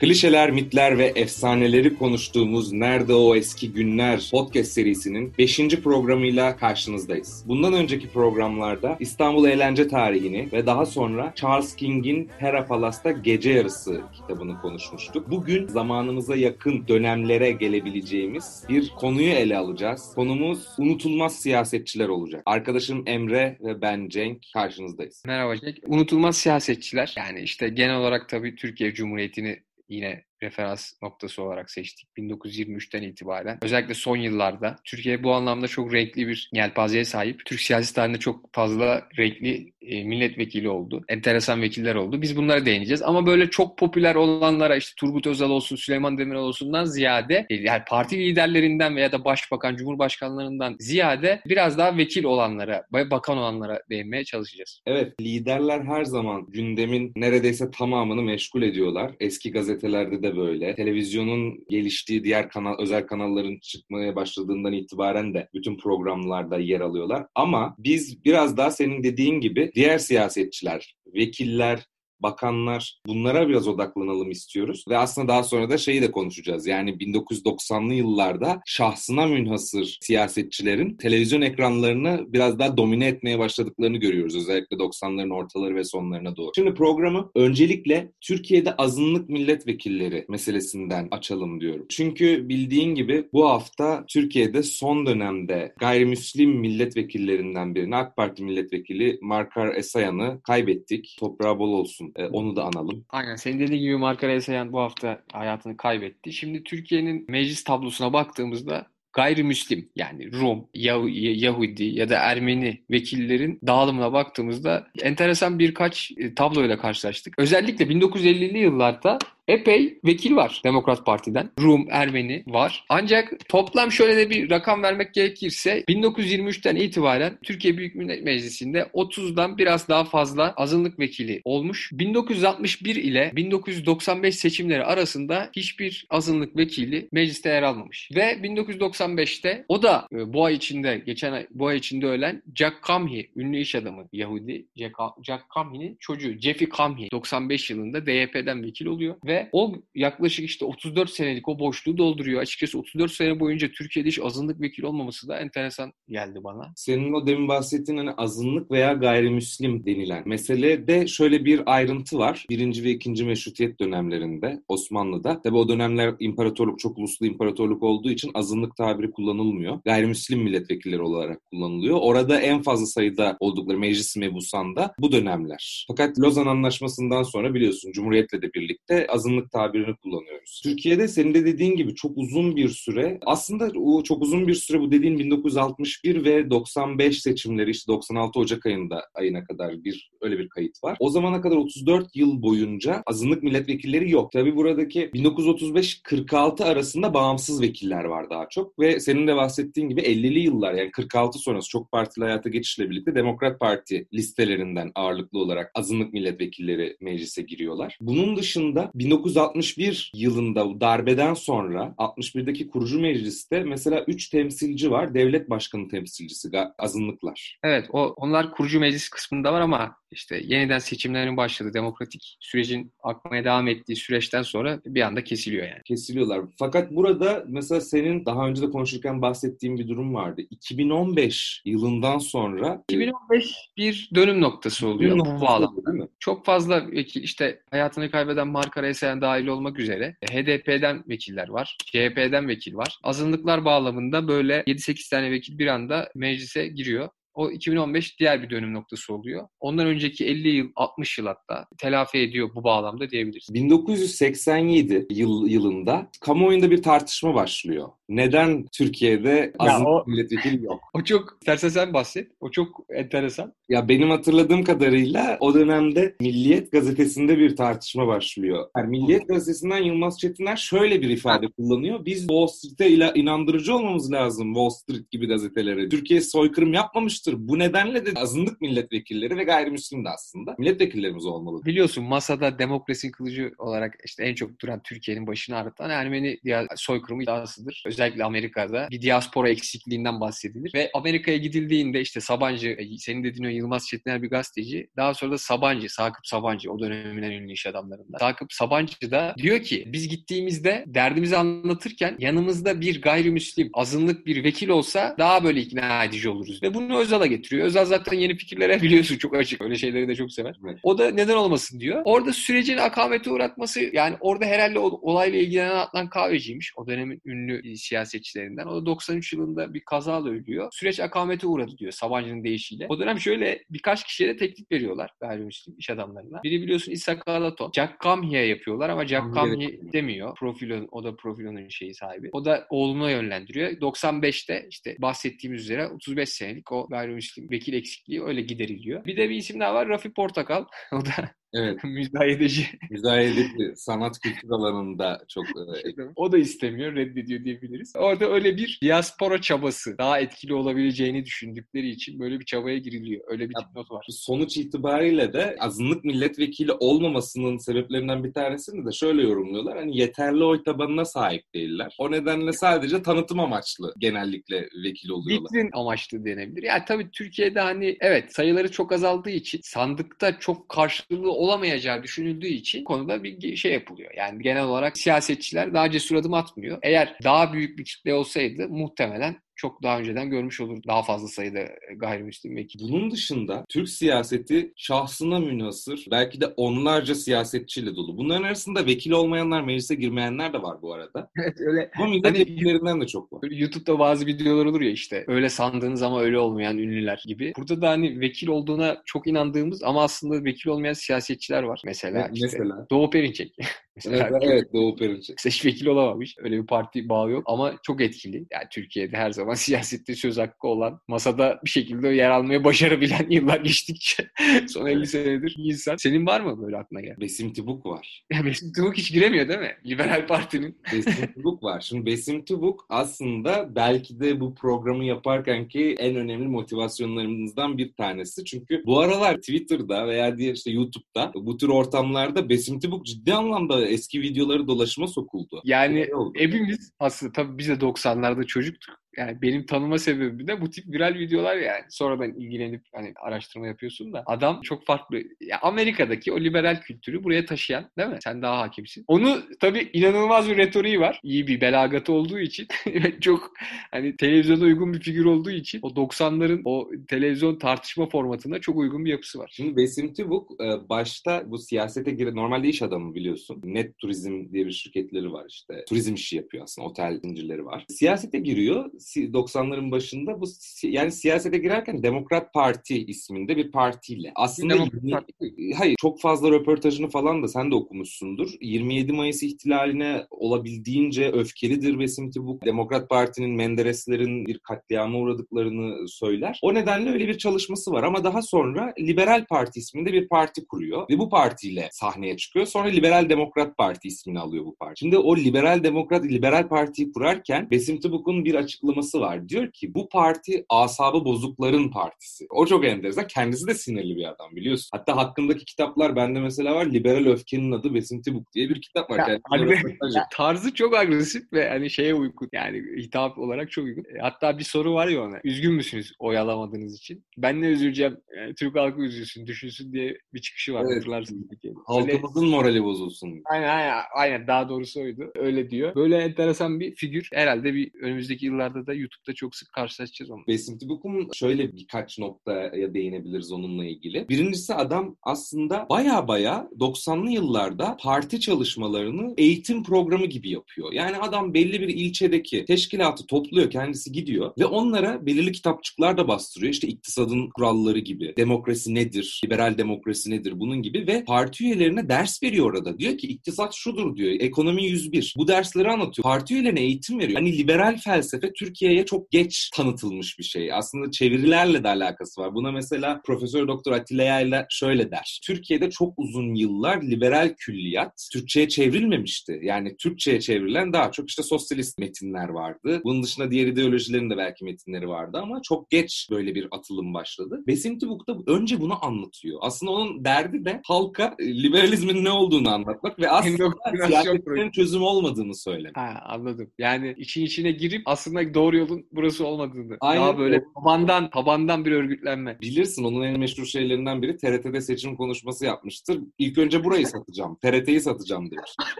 Klişeler, mitler ve efsaneleri konuştuğumuz Nerede O Eski Günler podcast serisinin 5. programıyla karşınızdayız. Bundan önceki programlarda İstanbul eğlence tarihini ve daha sonra Charles King'in Pera Palas'ta Gece Yarısı kitabını konuşmuştuk. Bugün zamanımıza yakın dönemlere gelebileceğimiz bir konuyu ele alacağız. Konumuz unutulmaz siyasetçiler olacak. Arkadaşım Emre ve ben Cenk karşınızdayız. Merhaba Cenk. Unutulmaz siyasetçiler yani işte genel olarak tabii Türkiye Cumhuriyeti'ni yine referans noktası olarak seçtik 1923'ten itibaren. Özellikle son yıllarda Türkiye bu anlamda çok renkli bir yelpazeye sahip. Türk siyasi tarihinde çok fazla renkli e, milletvekili oldu. Enteresan vekiller oldu. Biz bunlara değineceğiz. Ama böyle çok popüler olanlara işte Turgut Özal olsun, Süleyman Demirel olsundan ziyade e, yani parti liderlerinden veya da başbakan, cumhurbaşkanlarından ziyade biraz daha vekil olanlara, bakan olanlara değinmeye çalışacağız. Evet, liderler her zaman gündemin neredeyse tamamını meşgul ediyorlar. Eski gazetelerde de de böyle. Televizyonun geliştiği diğer kanal, özel kanalların çıkmaya başladığından itibaren de bütün programlarda yer alıyorlar. Ama biz biraz daha senin dediğin gibi diğer siyasetçiler, vekiller, bakanlar bunlara biraz odaklanalım istiyoruz. Ve aslında daha sonra da şeyi de konuşacağız. Yani 1990'lı yıllarda şahsına münhasır siyasetçilerin televizyon ekranlarını biraz daha domine etmeye başladıklarını görüyoruz. Özellikle 90'ların ortaları ve sonlarına doğru. Şimdi programı öncelikle Türkiye'de azınlık milletvekilleri meselesinden açalım diyorum. Çünkü bildiğin gibi bu hafta Türkiye'de son dönemde gayrimüslim milletvekillerinden birini AK Parti milletvekili Markar Esayan'ı kaybettik. Toprağı bol olsun e, onu da analım. Aynen. Senin dediğin gibi Markara Esayan bu hafta hayatını kaybetti. Şimdi Türkiye'nin meclis tablosuna baktığımızda gayrimüslim yani Rum, Yah Yahudi ya da Ermeni vekillerin dağılımına baktığımızda enteresan birkaç e, tabloyla karşılaştık. Özellikle 1950'li yıllarda epey vekil var Demokrat Parti'den. Rum, Ermeni var. Ancak toplam şöyle de bir rakam vermek gerekirse 1923'ten itibaren Türkiye Büyük Millet Meclisi'nde 30'dan biraz daha fazla azınlık vekili olmuş. 1961 ile 1995 seçimleri arasında hiçbir azınlık vekili mecliste yer almamış. Ve 1995'te o da e, bu ay içinde geçen ay, bu ay içinde ölen Jack Kamhi ünlü iş adamı Yahudi Jack, Jack Kamhi'nin çocuğu Jeffy Kamhi 95 yılında DYP'den vekil oluyor ve o yaklaşık işte 34 senelik o boşluğu dolduruyor. Açıkçası 34 sene boyunca Türkiye'de hiç azınlık vekil olmaması da enteresan geldi bana. Senin o demin bahsettiğin hani azınlık veya gayrimüslim denilen meselede şöyle bir ayrıntı var. Birinci ve ikinci meşrutiyet dönemlerinde Osmanlı'da. Tabi o dönemler imparatorluk çok uluslu imparatorluk olduğu için azınlık tabiri kullanılmıyor. Gayrimüslim milletvekilleri olarak kullanılıyor. Orada en fazla sayıda oldukları meclis mebusanda bu dönemler. Fakat Lozan Anlaşması'ndan sonra biliyorsun Cumhuriyet'le de birlikte azınlık azınlık tabirini kullanıyoruz. Türkiye'de senin de dediğin gibi çok uzun bir süre aslında o çok uzun bir süre bu dediğin 1961 ve 95 seçimleri işte 96 Ocak ayında ayına kadar bir öyle bir kayıt var. O zamana kadar 34 yıl boyunca azınlık milletvekilleri yok. Tabii buradaki 1935-46 arasında bağımsız vekiller var daha çok ve senin de bahsettiğin gibi 50'li yıllar yani 46 sonrası çok partili hayata geçişle birlikte Demokrat Parti listelerinden ağırlıklı olarak azınlık milletvekilleri meclise giriyorlar. Bunun dışında 1961 yılında darbeden sonra 61'deki kurucu mecliste mesela 3 temsilci var. Devlet başkanı temsilcisi azınlıklar. Evet o onlar kurucu meclis kısmında var ama işte yeniden seçimlerin başladığı demokratik sürecin akmaya devam ettiği süreçten sonra bir anda kesiliyor yani. Kesiliyorlar. Fakat burada mesela senin daha önce de konuşurken bahsettiğim bir durum vardı. 2015 yılından sonra 2015 bir dönüm noktası oluyor bu bağlamda. Çok fazla vekil işte hayatını kaybeden Marka Reysen dahil olmak üzere HDP'den vekiller var. CHP'den vekil var. Azınlıklar bağlamında böyle 7-8 tane vekil bir anda meclise giriyor. O 2015 diğer bir dönüm noktası oluyor. Ondan önceki 50 yıl, 60 yıl hatta telafi ediyor bu bağlamda diyebiliriz. 1987 yıl, yılında kamuoyunda bir tartışma başlıyor. Neden Türkiye'de azınlık o, milletvekili yok? O çok, istersen sen bahset. O çok enteresan. Ya benim hatırladığım kadarıyla o dönemde Milliyet gazetesinde bir tartışma başlıyor. Yani Milliyet gazetesinden Yılmaz Çetiner şöyle bir ifade kullanıyor. Biz Wall Street'e inandırıcı olmamız lazım Wall Street gibi gazetelere. Türkiye soykırım yapmamıştır. Bu nedenle de azınlık milletvekilleri ve gayrimüslim de aslında milletvekillerimiz olmalı. Biliyorsun masada demokrasi kılıcı olarak işte en çok duran Türkiye'nin başını ağrıtan Ermeni soykırımı iddiasıdır. Özellikle Amerika'da bir diaspora eksikliğinden bahsedilir. Ve Amerika'ya gidildiğinde işte Sabancı, e, senin dediğin o Yılmaz Çetiner bir gazeteci. Daha sonra da Sabancı, Sakıp Sabancı o dönemin en ünlü iş adamlarından. Sakıp Sabancı da diyor ki biz gittiğimizde derdimizi anlatırken yanımızda bir gayrimüslim, azınlık bir vekil olsa daha böyle ikna edici oluruz. Ve bunu Özal'a getiriyor. Özal zaten yeni fikirlere biliyorsun çok açık. Öyle şeyleri de çok sever. Evet. O da neden olmasın diyor. Orada sürecin akamete uğratması yani orada herhalde olayla ilgilenen Adnan Kahveci'ymiş. O dönemin ünlü siyasetçilerinden. O da 93 yılında bir kazayla ölüyor. Süreç akamete uğradı diyor Sabancı'nın deyişiyle. O dönem şöyle birkaç kişiye de teklif veriyorlar gayrimüslim iş adamlarına. Biri biliyorsun İshak Alaton. Jack Camhi'ye yapıyorlar ama Jack Camhi demiyor. Profilon, o da Profilon'un şeyi sahibi. O da oğluna yönlendiriyor. 95'te işte bahsettiğimiz üzere 35 senelik o gayrimüslim vekil eksikliği öyle gideriliyor. Bir de bir isim daha var Rafi Portakal. O da Evet. müzayedeci. Müzayedeci sanat kültür alanında çok e, o da istemiyor, reddediyor diyebiliriz. Orada öyle bir diaspora çabası daha etkili olabileceğini düşündükleri için böyle bir çabaya giriliyor. Öyle bir dipnot var. sonuç itibariyle de azınlık milletvekili olmamasının sebeplerinden bir tanesini de şöyle yorumluyorlar. Hani yeterli oy tabanına sahip değiller. O nedenle sadece tanıtım amaçlı genellikle vekil oluyorlar. Vitrin amaçlı denebilir. Yani tabii Türkiye'de hani evet sayıları çok azaldığı için sandıkta çok karşılığı olamayacağı düşünüldüğü için konuda bir şey yapılıyor. Yani genel olarak siyasetçiler daha cesur adım atmıyor. Eğer daha büyük bir kitle olsaydı muhtemelen çok daha önceden görmüş olur daha fazla sayıda gayrimüslim vekil. Bunun dışında Türk siyaseti şahsına münhasır, belki de onlarca siyasetçiyle dolu. Bunların arasında vekil olmayanlar, meclise girmeyenler de var bu arada. Evet öyle. Ama Hani- milletvekillerinden de çok var. YouTube'da bazı videolar olur ya işte öyle sandığınız ama öyle olmayan ünlüler gibi. Burada da hani vekil olduğuna çok inandığımız ama aslında vekil olmayan siyasetçiler var. Mesela Evet, işte mesela. Doğu Perinçek. Mesela Evet, evet Doğu Perinçek. vekil olamamış. Öyle bir parti bağı yok ama çok etkili. Yani Türkiye'de her zaman siyasette söz hakkı olan, masada bir şekilde yer almaya başarabilen yıllar geçtikçe son 50 Evet. senedir insan. Senin var mı böyle aklına gelen? Besim Tibuk var. Ya Mesut Tuvuk hiç giremiyor değil mi? Liberal Parti'nin. Besim Tibuk var. Şimdi Besim Tibuk aslında belki de bu programı yaparken ki en önemli motivasyonlarımızdan bir tanesi. Çünkü bu aralar Twitter'da veya diğer işte YouTube'da bu tür ortamlarda Besim Tibuk ciddi anlamda eski videoları dolaşıma sokuldu. Yani hepimiz aslında tabii biz de 90'larda çocuktuk. Yani benim tanıma sebebi de bu tip viral videolar yani. Sonradan ilgilenip hani araştırma yapıyorsun da adam çok farklı. Ya Amerika'daki o liberal kültürü buraya taşıyan değil mi? Sen daha hakimsin. Onu tabii inanılmaz bir retoriği var. İyi bir belagatı olduğu için çok hani televizyona uygun bir figür olduğu için o 90'ların o televizyon tartışma formatına çok uygun bir yapısı var. Şimdi Besim Tibuk e, başta bu siyasete giren, normalde iş adamı biliyorsun. Net Turizm diye bir şirketleri var işte. Turizm işi yapıyor aslında, otel zincirleri var. Siyasete giriyor. Si- 90'ların başında bu yani siyasete girerken Demokrat Parti isminde bir partiyle. Aslında Parti. hayır çok fazla röportajını falan da sen de okumuşsundur. 27 Mayıs ihtilaline olabildiğince öfkelidir Besim Tibuk. Demokrat Parti'nin Mendereslerin bir katliama uğradıklarını söyler. O nedenle öyle bir çalışması var ama daha sonra Liberal Parti isminde bir parti kuruyor ve bu partiyle sahneye çıkıyor. Sonra Liberal Demokrat Parti ismini alıyor bu parti. Şimdi o Liberal Demokrat Liberal Parti'yi kurarken Besim Tibuk'un bir açıklaması var. Diyor ki bu parti asabı bozukların partisi. O çok enteresan. Kendisi de sinirli bir adam biliyorsun. Hatta hakkındaki kitaplar bende mesela var. Liberal Öfkenin adı Besim Tibuk diye bir kitap var. Ya, agre- röportaj yapıyor. Tarzı çok agresif ve hani şeye uygun. Yani hitap olarak çok uygun. E, Hatta bir soru var ya ona. Üzgün müsünüz oy alamadığınız için? Ben ne üzüleceğim? Yani Türk halkı üzülsün, düşünsün diye bir çıkışı var. Evet. Hatırlarsınız. belki. Öyle- Halkımızın morali bozulsun. Aynen, aynen, aynen daha doğrusu oydu. Öyle diyor. Böyle enteresan bir figür. Herhalde bir önümüzdeki yıllarda da YouTube'da çok sık karşılaşacağız onu. Besim Tibuk'un şöyle birkaç noktaya değinebiliriz onunla ilgili. Birincisi adam aslında baya baya 90'lı yıllarda parti çalışmalarını eğitim programı gibi yapıyor. Yani adam belli bir ilçedeki teşkilatı topluyor, kendisi gidiyor ve onlara belirli kitapçıklar da bastırıyor. İşte iktisadın kuralları gibi, demokrasi nedir, liberal demokrasi nedir bunun gibi ve parti üyelerine ders veriyor orada. Diyor ki iktisat şudur diyor, ekonomi 101. Bu dersleri anlatıyor. Parti üyelerine eğitim veriyor. Hani liberal felsefe Türkiye'ye çok geç tanıtılmış bir şey. Aslında çevirilerle de alakası var. Buna mesela Profesör Doktor Atilla Yayla şöyle der. Türkiye'de çok uzun yıllar liberal külliyat Türkçe'ye çevrilmemişti. Yani Türkçe'ye çevrilen daha çok işte sosyalist metinler vardı. Bunun dışında diğer ideolojilerin de belki metinleri vardı ama çok geç böyle bir atılım başladı. Besim Tibuk da önce bunu anlatıyor. Aslında onun derdi de halka e, Liberalizmin ne olduğunu anlatmak ve aslında siyasetlerin çözüm olmadığını söylemek. Ha, anladım. Yani için içine girip aslında doğru yolun burası olmadığını. Aynen Daha böyle öyle. tabandan tabandan bir örgütlenme. Bilirsin onun en meşhur şeylerinden biri TRT'de seçim konuşması yapmıştır. İlk önce burayı satacağım, TRT'yi satacağım.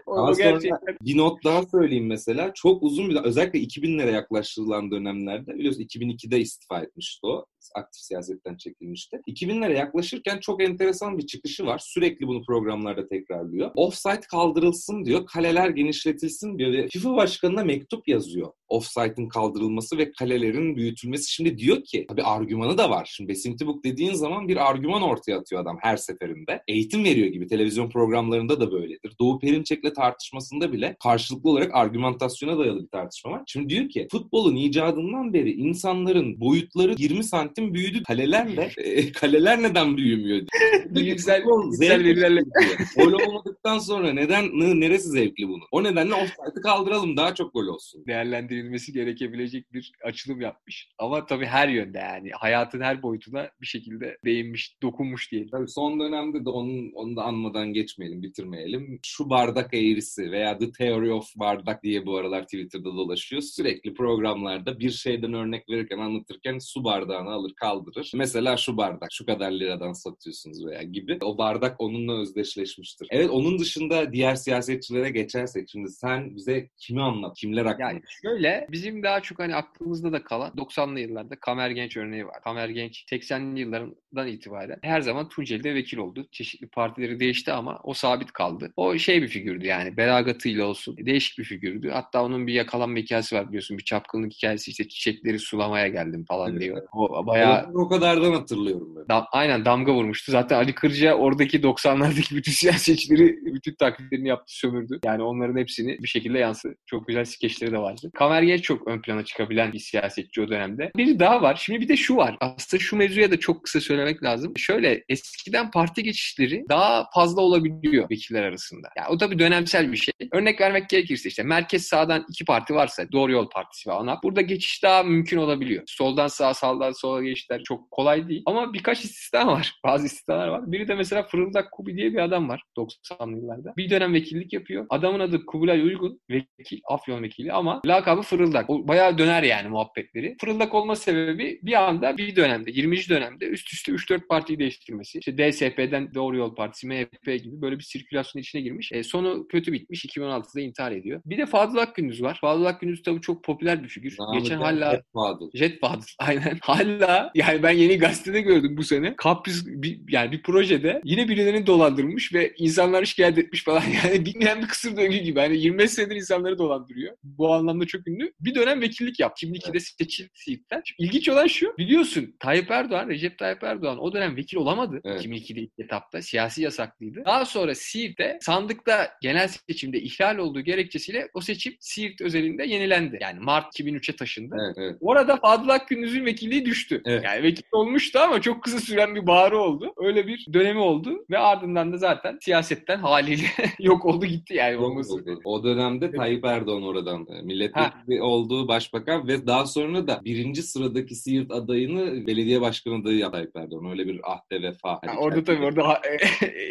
O, Daha sonra gerçekten bir not daha söyleyeyim mesela. Çok uzun bir özellikle 2000'lere yaklaştırılan dönemlerde biliyorsun 2002'de istifa etmişti o. Aktif siyasetten çekilmişti. 2000'lere yaklaşırken çok enteresan bir çıkışı var. Sürekli bunu programlarda tekrarlıyor. Offside kaldırılsın diyor. Kaleler genişletilsin diyor. Ve FIFA başkanına mektup yazıyor. Offside'ın kaldırılması ve kalelerin büyütülmesi. Şimdi diyor ki tabii argümanı da var. Şimdi Besim Tibuk dediğin zaman bir argüman ortaya atıyor adam her seferinde. Eğitim veriyor gibi televizyon programlarında da böyledir. Doğu Perinçek'le tartışmasında bile karşılıklı olarak argümantasyona dayalı bir tartışma var. Şimdi diyor ki futbolun icadından beri insanların boyutları 20 santim büyüdü. Kalelerle e, kaleler neden büyümüyor? bilimsel zevkli verilerle- diyor. Gol olmadıktan sonra neden neresi zevkli bunun? O nedenle offside'ı kaldıralım daha çok gol olsun. değerlendirilmesi gerekebilecek bir açılım yapmış. Ama tabii her yönde yani hayatın her boyutuna bir şekilde değinmiş, dokunmuş diyelim. Tabii son dönemde de onun, onu da anmadan geçmeyelim, bitirmeyelim. Şu bardak eğrisi veya The Theory of Bardak diye bu aralar Twitter'da dolaşıyor. Sürekli programlarda bir şeyden örnek verirken, anlatırken su bardağını alır kaldırır. Mesela şu bardak, şu kadar liradan satıyorsunuz veya gibi. O bardak onunla özdeşleşmiştir. Evet onun dışında diğer siyasetçilere geçersek şimdi sen bize kimi anlat, kimler hakkında? Yani şöyle bizim daha çok hani aklımızda da kalan 90'lı yıllarda Kamer Genç örneği var. Kamer Genç 80'li yıllardan itibaren her zaman Tunceli'de vekil oldu. Çeşitli partileri değişti ama o sabit kaldı. O şey bir figürdü yani belagatıyla olsun. Değişik bir figürdü. Hatta onun bir yakalanma hikayesi var biliyorsun. Bir çapkınlık hikayesi işte çiçekleri sulamaya geldim falan Evet. diyor. O bayağı O, o kadardan hatırlıyorum ben. Da- aynen damga vurmuştu. Zaten Ali Kırca oradaki 90'lardaki bütün siyasetçileri bütün taklitlerini yaptı, sömürdü. Yani onların hepsini bir şekilde yansıdı. Çok güzel skeçleri de vardı. Kamer Genç çok ön plana çıkabilen bir siyasetçi o dönemde. Biri daha var. Şimdi bir de şu var. Aslında şu mevzuya da çok kısa söylemek lazım. Şöyle eskiden parti geçişleri daha fazla olabiliyor vekiller arasında. Yani o tabii dönemsel bir şey. Örnek vermek gerekirse işte merkez sağdan iki parti varsa Doğru Yol Partisi ve ANAP burada geçiş daha mümkün olabiliyor. Soldan sağa, sağdan sola geçişler çok kolay değil. Ama birkaç istisna var. Bazı istisnalar var. Biri de mesela Fırıldak Kubi diye bir adam var 90'lı yıllarda. Bir dönem vekillik yapıyor. Adamın adı Kubilay Uygun. Vekil, Afyon vekili ama lakabı Fırıldak. O bayağı döner yani muhabbetleri. Fırıldak olma sebebi bir anda bir dönemde 20. dönemde üst üste 3-4 partiyi değiştirmesi. İşte DSP'den Doğru Yol Partisi, MHP gibi böyle bir sirkülasyon içine girmiş. E, sonu kötü bitmiş. 2016'da intihar ediyor. Bir de Fadıl Akgündüz var. Fadıl Akgündüz tabii çok popüler bir figür. Geçen hala Ahmet Fadıl. Jet Fadıl aynen. Hala yani ben yeni gazetede gördüm bu sene. Kapris bir, yani bir projede yine birilerini dolandırmış ve insanlar şikayet etmiş falan. Yani bilmeyen bir kısır döngü gibi. Hani 25 senedir insanları dolandırıyor. Bu anlamda çok ünlü. Bir dönem vekillik yaptı. 2002'de seçildi Siirt'ten. İlginç olan şu. Biliyorsun Tayyip Erdoğan, Recep Tayyip Erdoğan o dönem vekil olamadı. Evet. 2002'de ilk etapta. Siyasi yasaklıydı. Daha sonra Siirt'te sandıkta genel seçimde ihlal olduğu gerekçesiyle o seçim Siirt özelinde yenilendi. Yani Mart 2003'e taşındı. Evet, evet. Orada Fadıl Akgündüz'ün vekilliği düştü. Evet. Yani vekil olmuştu ama çok kısa süren bir bağrı oldu. Öyle bir dönemi oldu ve ardından da zaten siyasetten haliyle yok oldu gitti yani olması. O dönemde Tayyip Erdoğan oradan e, milletvekili olduğu başbakan ve daha sonra da birinci sıradaki Siirt adayını belediye başkanı adayı yaptı Tayyip Erdoğan. Öyle bir ahde vefa. Ha, orada tabii orada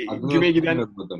Adını güme giden.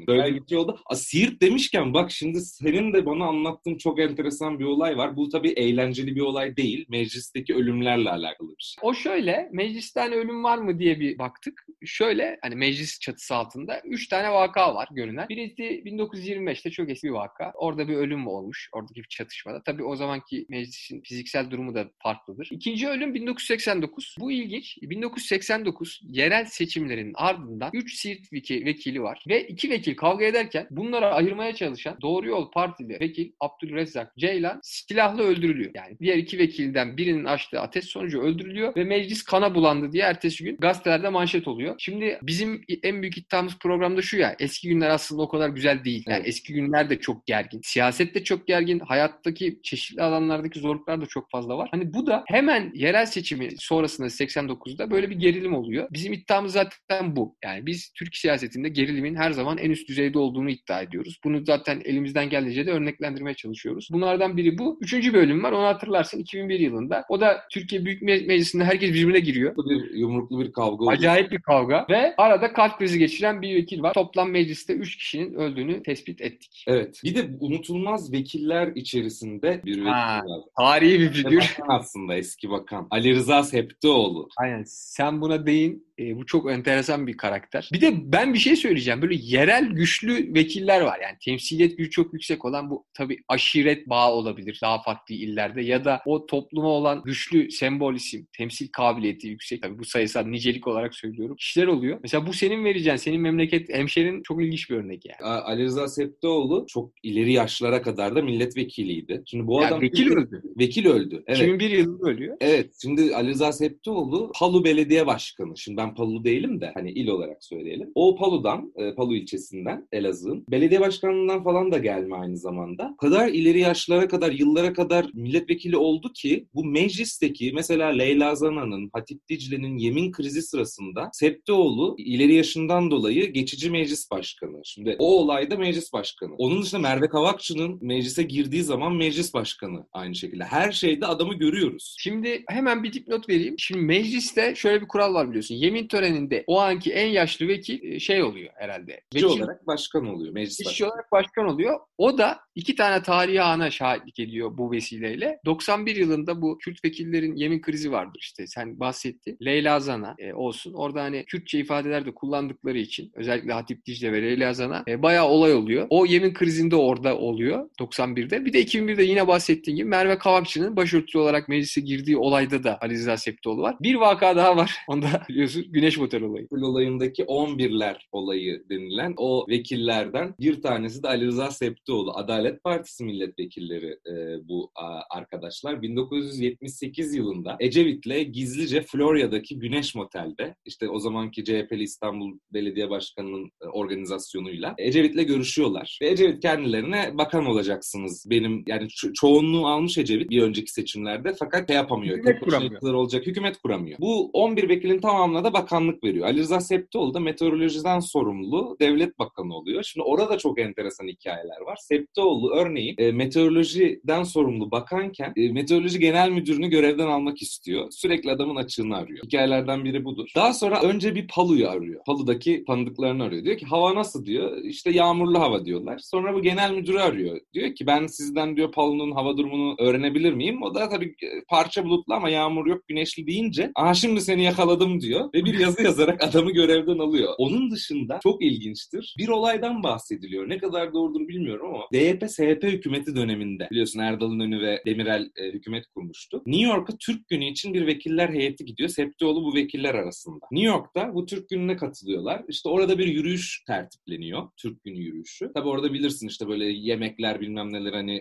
Böyle bir şey oldu. Aa, Siirt demişken bak şimdi senin de bana anlattığın çok enteresan bir olay var. Bu tabii eğlenceli bir olay değil. Meclisteki ölümlerle alakalı bir şey. O şöyle, mecliste hani ölüm var mı diye bir baktık. Şöyle, hani meclis çatısı altında 3 tane vaka var görünen. Birisi 1925'te çok eski bir vaka. Orada bir ölüm olmuş, oradaki bir çatışmada. Tabii o zamanki meclisin fiziksel durumu da farklıdır. İkinci ölüm 1989. Bu ilginç. 1989 yerel seçimlerin ardından 3 Siirt veki- vekili var. Ve iki vekil kavga ederken bunları ayırmaya çalışan Doğru Yol Partili vekil Abdülrezzak Ceylan silahla öldürülüyor. Yani diğer iki vekilden birinin açtığı ateş sonucu öldürülüyor ve meclis kana bulandı diye ertesi gün gazetelerde manşet oluyor. Şimdi bizim en büyük iddiamız programda şu ya eski günler aslında o kadar güzel değil. Yani Evet. eski günler de çok gergin. Siyaset de çok gergin. Hayattaki çeşitli alanlardaki zorluklar da çok fazla var. Hani bu da hemen yerel seçimi sonrasında 89'da böyle bir gerilim oluyor. Bizim iddiamız zaten bu. Yani biz Türk siyasetinde gerilimin her zaman en üst düzeyde olduğunu iddia ediyoruz. Bunu zaten elimizden geldiğince de örneklendirmeye çalışıyoruz. Bunlardan biri bu. Üçüncü bölüm var. Onu hatırlarsın 2001 yılında. O da Türkiye Büyük Meclisi'nde herkes birbirine giriyor. Bir yumruklu bir kavga oluyor. Acayip bir kavga ve arada kalp krizi geçiren bir vekil var. Toplam mecliste 3 kişinin öldüğünü tespit ettik. Evet. Bir de unutulmaz vekiller içerisinde bir vekil Ha, var. Tarihi bir figür. Aslında eski bakan. Ali Rıza Septioğlu. Aynen. Sen buna değin. E, bu çok enteresan bir karakter. Bir de ben bir şey söyleyeceğim. Böyle yerel güçlü vekiller var. Yani temsiliyet gücü çok yüksek olan bu tabii aşiret bağı olabilir daha farklı illerde ya da o topluma olan güçlü sembol isim, temsil kabiliyeti yüksek. Tabii bu sayısal nicelik olarak söylüyorum. Kişiler oluyor. Mesela bu senin vereceğin, senin memleket hemşerin çok ilginç bir örnek yani. Ali Rıza Septioğlu çok ileri yaşlara kadar da milletvekiliydi. Şimdi bu Ya adam vekil öldü. Vekil öldü. Evet. 2001 yılında ölüyor. Evet. Şimdi Ali Rıza Septioğlu Palu Belediye Başkanı. Şimdi ben Palu değilim de hani il olarak söyleyelim. O Palu'dan, e, Palu ilçesinden Elazığ'ın belediye başkanlığından falan da gelme aynı zamanda. O kadar ileri yaşlara kadar, yıllara kadar milletvekili oldu ki bu meclisteki mesela Leyla Zana'nın, Hatip Dicle'nin yemin krizi sırasında Septioğlu ileri yaşından dolayı geçici meclis başkanı. Şimdi o olayda meclis başkanı. Onun dışında Merve Kavakçı'nın meclise girdiği zaman meclis başkanı aynı şekilde. Her şeyde adamı görüyoruz. Şimdi hemen bir dipnot vereyim. Şimdi mecliste şöyle bir kural var biliyorsun. Yemin töreninde o anki en yaşlı vekil e, şey oluyor herhalde. Vekil olarak başkan oluyor. Meclis başkanı. olarak başkan oluyor. O da iki tane tarihi ana şahitlik ediyor bu vesileyle. 91 yılında bu Kürt vekillerin yemin krizi vardır işte. Sen bahsettin. Leyla Zana e, olsun. Orada hani Kürtçe ifadeler de kullandıkları için özellikle Hatip Dicle ve Leyla Zana e, bayağı olay oluyor. O yemin krizinde orada oluyor 91'de. Bir de 2001'de yine bahsettiğim gibi Merve Kavakçı'nın başörtülü olarak meclise girdiği olayda da Ali Rıza Septioğlu var. Bir vaka daha var. Onda biliyorsun Güneş Motor olayı. Kul olayındaki 11'ler olayı denilen o vekillerden bir tanesi de Ali Rıza Septioğlu. Adalet Partisi milletvekilleri e, bu a, arkadaşlar. 1978 yılında Ecevit'le gizlice Florya'daki Güneş Motel'de işte o zamanki CHP'li İstanbul Belediye Başkanı'nın e, organizasyonuyla Ecevit'le görüşüyorlar. Ve Ecevit kendilerine bakan olacaksınız. Benim yani ço- çoğunluğu almış Ecevit bir önceki seçimlerde fakat şey yapamıyor. Hükümet kuramıyor. olacak hükümet kuramıyor. Bu 11 vekilin tamamına da bakanlık veriyor. Ali Rıza Septioğlu da meteorolojiden sorumlu devlet bakanı oluyor. Şimdi orada çok enteresan hikayeler var. Septioğlu örneğin e, meteorolojiden sorumlu bakanken e, meteoroloji genel müdürünü görevden almak istiyor. Sürekli adamın açığını arıyor. Hikayelerden biri budur. Daha sonra önce bir Palu'yu arıyor. Palu'daki tanıdıklarını arıyor. Diyor ki hava nasıl diyor. İşte yağmurlu hava diyorlar. Sonra bu genel müdürü arıyor. Diyor ki ben sizden diyor Palu'nun hava durumunu öğrenebilir miyim? O da tabii e, parça bulutlu ama yağmur yok güneşli deyince aha şimdi seni yakaladım diyor ve bir yazı yazarak adamı görevden alıyor. Onun dışında çok ilginçtir. Bir olaydan bahsediliyor. Ne kadar doğrudur bilmiyorum ama DYP-SHP hükümeti döneminde biliyorsun Erdal İnönü ve Demirel e, hükümet kurmuştu. New York'a Türk Günü için bir vekiller heyeti gidiyor. Septioğlu bu vekiller arasında. New York'ta bu Türk Günü'ne katılıyorlar. İşte orada bir yürüyüş tertipleniyor. Türk Günü yürüyüşü. Tabi orada bilirsin işte böyle yemekler bilmem neler hani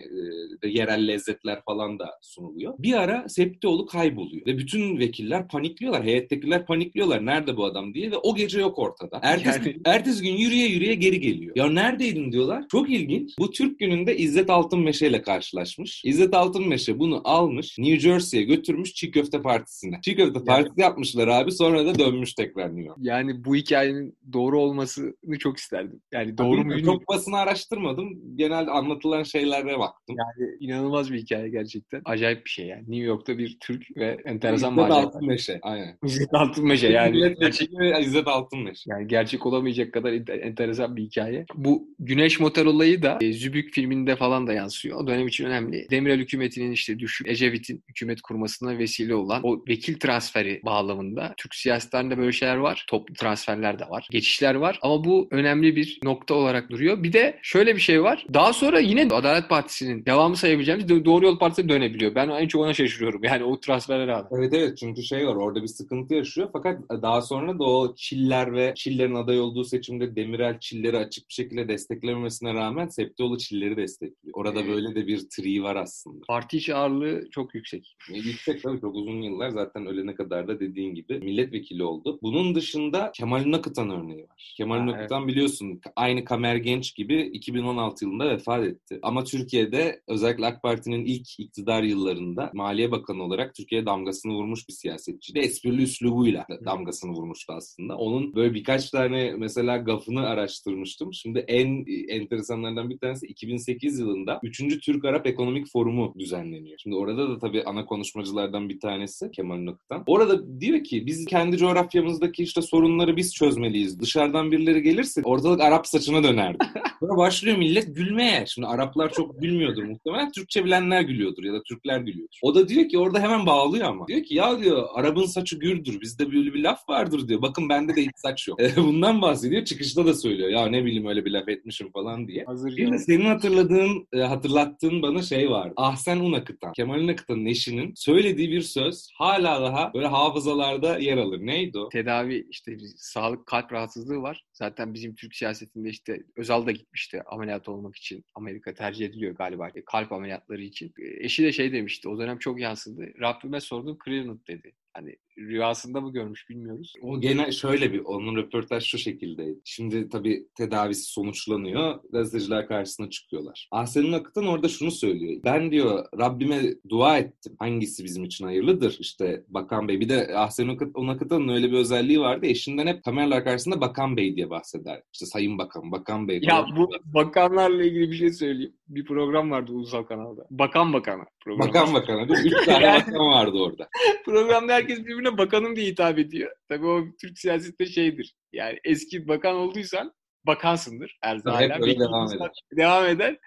e, yerel lezzetler falan da sunuluyor. Bir ara Septioğlu kayboluyor ve bütün vekiller panikliyorlar. Heyettekiler panikliyorlar. Nerede bu adam diye ve o gece yok ortada. Ertesi, Yani- ertesi gün yürüye yürüye geri geliyor. Ya neredeydin diyorlar. Çok ilginç. Bu Türk gününde İzzet Altınmeşe ile karşılaşmış. İzzet Altınmeşe bunu almış New Jersey'ye götürmüş Çiğ Köfte Partisi'ne. Çiğ Köfte Partisi yapmışlar abi sonra da dönmüş tekrar New York. Yani bu hikayenin doğru olmasını çok isterdim. Yani doğru mu. Çok basını araştırmadım. Genelde anlatılan şeylere baktım. Yani inanılmaz bir hikaye gerçekten. Acayip bir şey yani. New York'ta bir Türk ve enteresan İzzet. Altınmeşe. Aynen. İzzet Altınmeşe yani. Gerçek, ve İzzet Altınmeşe. yani gerçek olamayacak kadar ente- enteresan bir hikaye. Bu Güneş Motor olayı da e, Zübük filminde falan da yansıyor. O dönem için önemli. Demirel hükümetinin işte düşük Ecevit'in hükümet kurmasına vesile olan o vekil transferi bağlamında Türk siyasetlerinde böyle şeyler var. Toplu transferler de var. Geçişler var. Ama bu önemli bir nokta olarak duruyor. Bir de şöyle bir şey var. Daha sonra yine Adalet Partisi'nin devamı sayabileceğimiz Do- Doğru Yol Partisi'ne dönebiliyor. Ben en çok ona şaşırıyorum. Yani o transferlere rağmen. Evet evet çünkü şey var orada bir sıkıntı yaşıyor fakat daha sonra da o Çiller ve Çiller'in aday olduğu seçimde Demirel Çiller'i açık bir şekilde desteklememesine rağmen Septioğlu Çiller'i destekliyor. Orada Evet. böyle de bir tri var aslında. Parti içi ağırlığı çok yüksek. E, Yüksek tabii çok uzun yıllar zaten ölene kadar da dediğin gibi milletvekili oldu. Bunun dışında Kemal Nakıtan örneği var. Kemal Ha, Nakıtan biliyorsun aynı Kamer Genç gibi 2016 yılında vefat etti. Ama Türkiye'de özellikle AK Parti'nin ilk iktidar yıllarında Maliye Bakanı olarak Türkiye'ye damgasını vurmuş bir siyasetçiydi. Esprili üslubuyla damgasını vurmuştu aslında. Onun böyle birkaç tane mesela gafını araştırmıştım. Şimdi en enteresanlardan bir tanesi 2008 yılında 3. Türk-Arap Ekonomik Forumu düzenleniyor. Şimdi orada da tabii ana konuşmacılardan bir tanesi Kemal Noktan. Orada diyor ki biz kendi coğrafyamızdaki işte sorunları biz çözmeliyiz. Dışarıdan birileri gelirse ortalık Arap saçına dönerdi. Sonra başlıyor millet gülmeye. Şimdi Araplar çok gülmüyordur muhtemelen. Türkçe bilenler gülüyordur ya da Türkler gülüyordur. O da diyor ki orada hemen bağlıyor ama. Diyor ki ya diyor Arap'ın saçı gürdür. Bizde böyle bir laf vardır diyor. Bakın bende de hiç saç yok. Bundan bahsediyor. Çıkışta da söylüyor. Ya ne bileyim öyle bir laf etmişim falan diye. Hazır Bir de senin hatırladığın, e, hatırlattığın bana şey vardı. Ahsen Unakıtan. Kemal Unakıtan'ın eşinin söylediği bir söz hala daha böyle hafızalarda yer alır. Neydi o? tedavi işte bir sağlık kalp rahatsızlığı var. Zaten bizim Türk siyasetinde işte Özal da gitmişti ameliyat olmak için. Amerika tercih ediliyor galiba kalp ameliyatları için. Eşi de şey demişti o dönem çok yansıdı. Rabbime sordum Cleveland dedi. Hani rüyasında mı görmüş bilmiyoruz. O gene şöyle bir, onun röportaj şu şekildeydi. Şimdi tabii tedavisi sonuçlanıyor, gazeteciler karşısına çıkıyorlar. Ahsen'in Akıtan orada şunu söylüyor. Ben diyor Rabbime dua ettim. Hangisi bizim için hayırlıdır? İşte Bakan Bey. Bir de Ahsen'in Akıtan'ın öyle bir özelliği vardı. Eşinden hep kameralar karşısında Bakan Bey diye bahseder. İşte Sayın Bakan, Bakan Bey. Ya bu bakanlarla ilgili bir şey söyleyeyim. Bir program vardı ulusal kanalda. Bakan Bakan'a. Program. Bakan Bakan'a. Değil mi? Üç tane bakan vardı orada. Programda herkes birbirine bakanım diye hitap ediyor. Tabii o Türk siyasetinde şeydir. Yani eski bakan olduysan bakansındır her zaman. Hep öyle devam eder. Devam eder.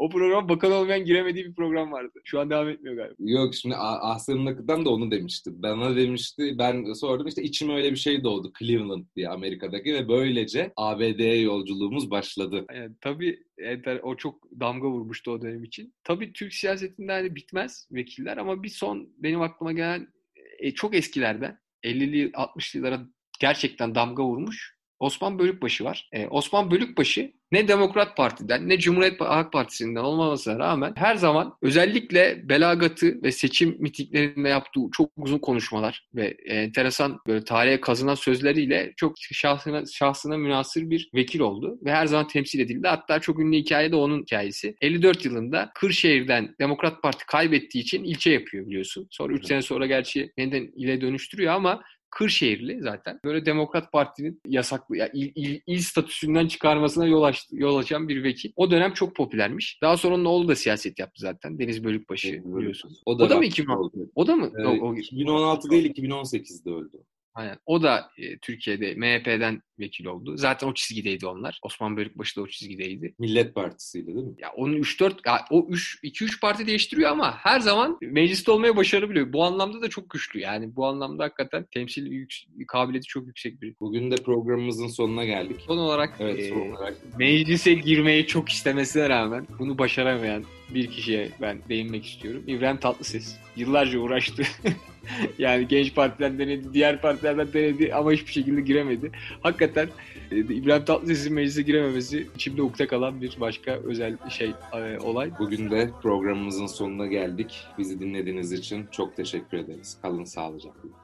O program bakan olmayan giremediği bir program vardı. Şu an devam etmiyor galiba. Yok şimdi Ahsen'in Akı'dan da onu demişti. Bana demişti ben sordum işte içime öyle bir şey doğdu Cleveland diye Amerika'daki ve böylece ABD'ye yolculuğumuz başladı. Yani, tabii o çok damga vurmuştu o dönem için. Tabii Türk siyasetinde hani bitmez vekiller ama bir son benim aklıma gelen e, çok eskilerden 50'li 60'lı yıllara gerçekten damga vurmuş Osman Bölükbaşı var. Ee, Osman Bölükbaşı ne Demokrat Parti'den ne Cumhuriyet Halk Partisi'nden olmamasına rağmen her zaman özellikle belagatı ve seçim mitinglerinde yaptığı çok uzun konuşmalar ve enteresan böyle tarihe kazınan sözleriyle çok şahsına, şahsına münasır bir vekil oldu ve her zaman temsil edildi. Hatta çok ünlü hikaye de onun hikayesi. 54 yılında Kırşehir'den Demokrat Parti kaybettiği için ilçe yapıyor biliyorsun. Sonra 3 sene sonra gerçi yeniden ile dönüştürüyor ama Kırşehirli zaten. Böyle Demokrat Parti'nin yasaklı, yani il, il, il statüsünden çıkarmasına yol, açtı, yol açan bir vekil. O dönem çok popülermiş. Daha sonra onun oğlu da siyaset yaptı zaten. Deniz Bölükbaşı biliyorsun. O da, o da mı 2016? O da mı? Ee, o, o, 2016 değil 2018'de öldü. Aynen. O da e, Türkiye'de MHP'den vekil oldu. Zaten o çizgideydi onlar. Osman Bölükbaşı da o çizgideydi. Millet Partisi'yle değil mi? Ya onun 3-4 o 3 2-3 parti değiştiriyor ama her zaman mecliste olmaya başarabiliyor. Bu anlamda da çok güçlü. Yani bu anlamda hakikaten temsil yük, kabiliyeti çok yüksek bir. Bugün de programımızın sonuna geldik. Son olarak, evet, son olarak. meclise girmeyi çok istemesine rağmen bunu başaramayan bir kişiye ben değinmek istiyorum. İbrahim Tatlıses. Yıllarca uğraştı. yani genç partilerden denedi, diğer partilerden denedi ama hiçbir şekilde giremedi. Hakikaten e, İbrahim Tatlıses'in meclise girememesi içimde ukde kalan bir başka özel şey e, olay. Bugün de programımızın sonuna geldik. Bizi dinlediğiniz için çok teşekkür ederiz. Kalın sağlıcakla.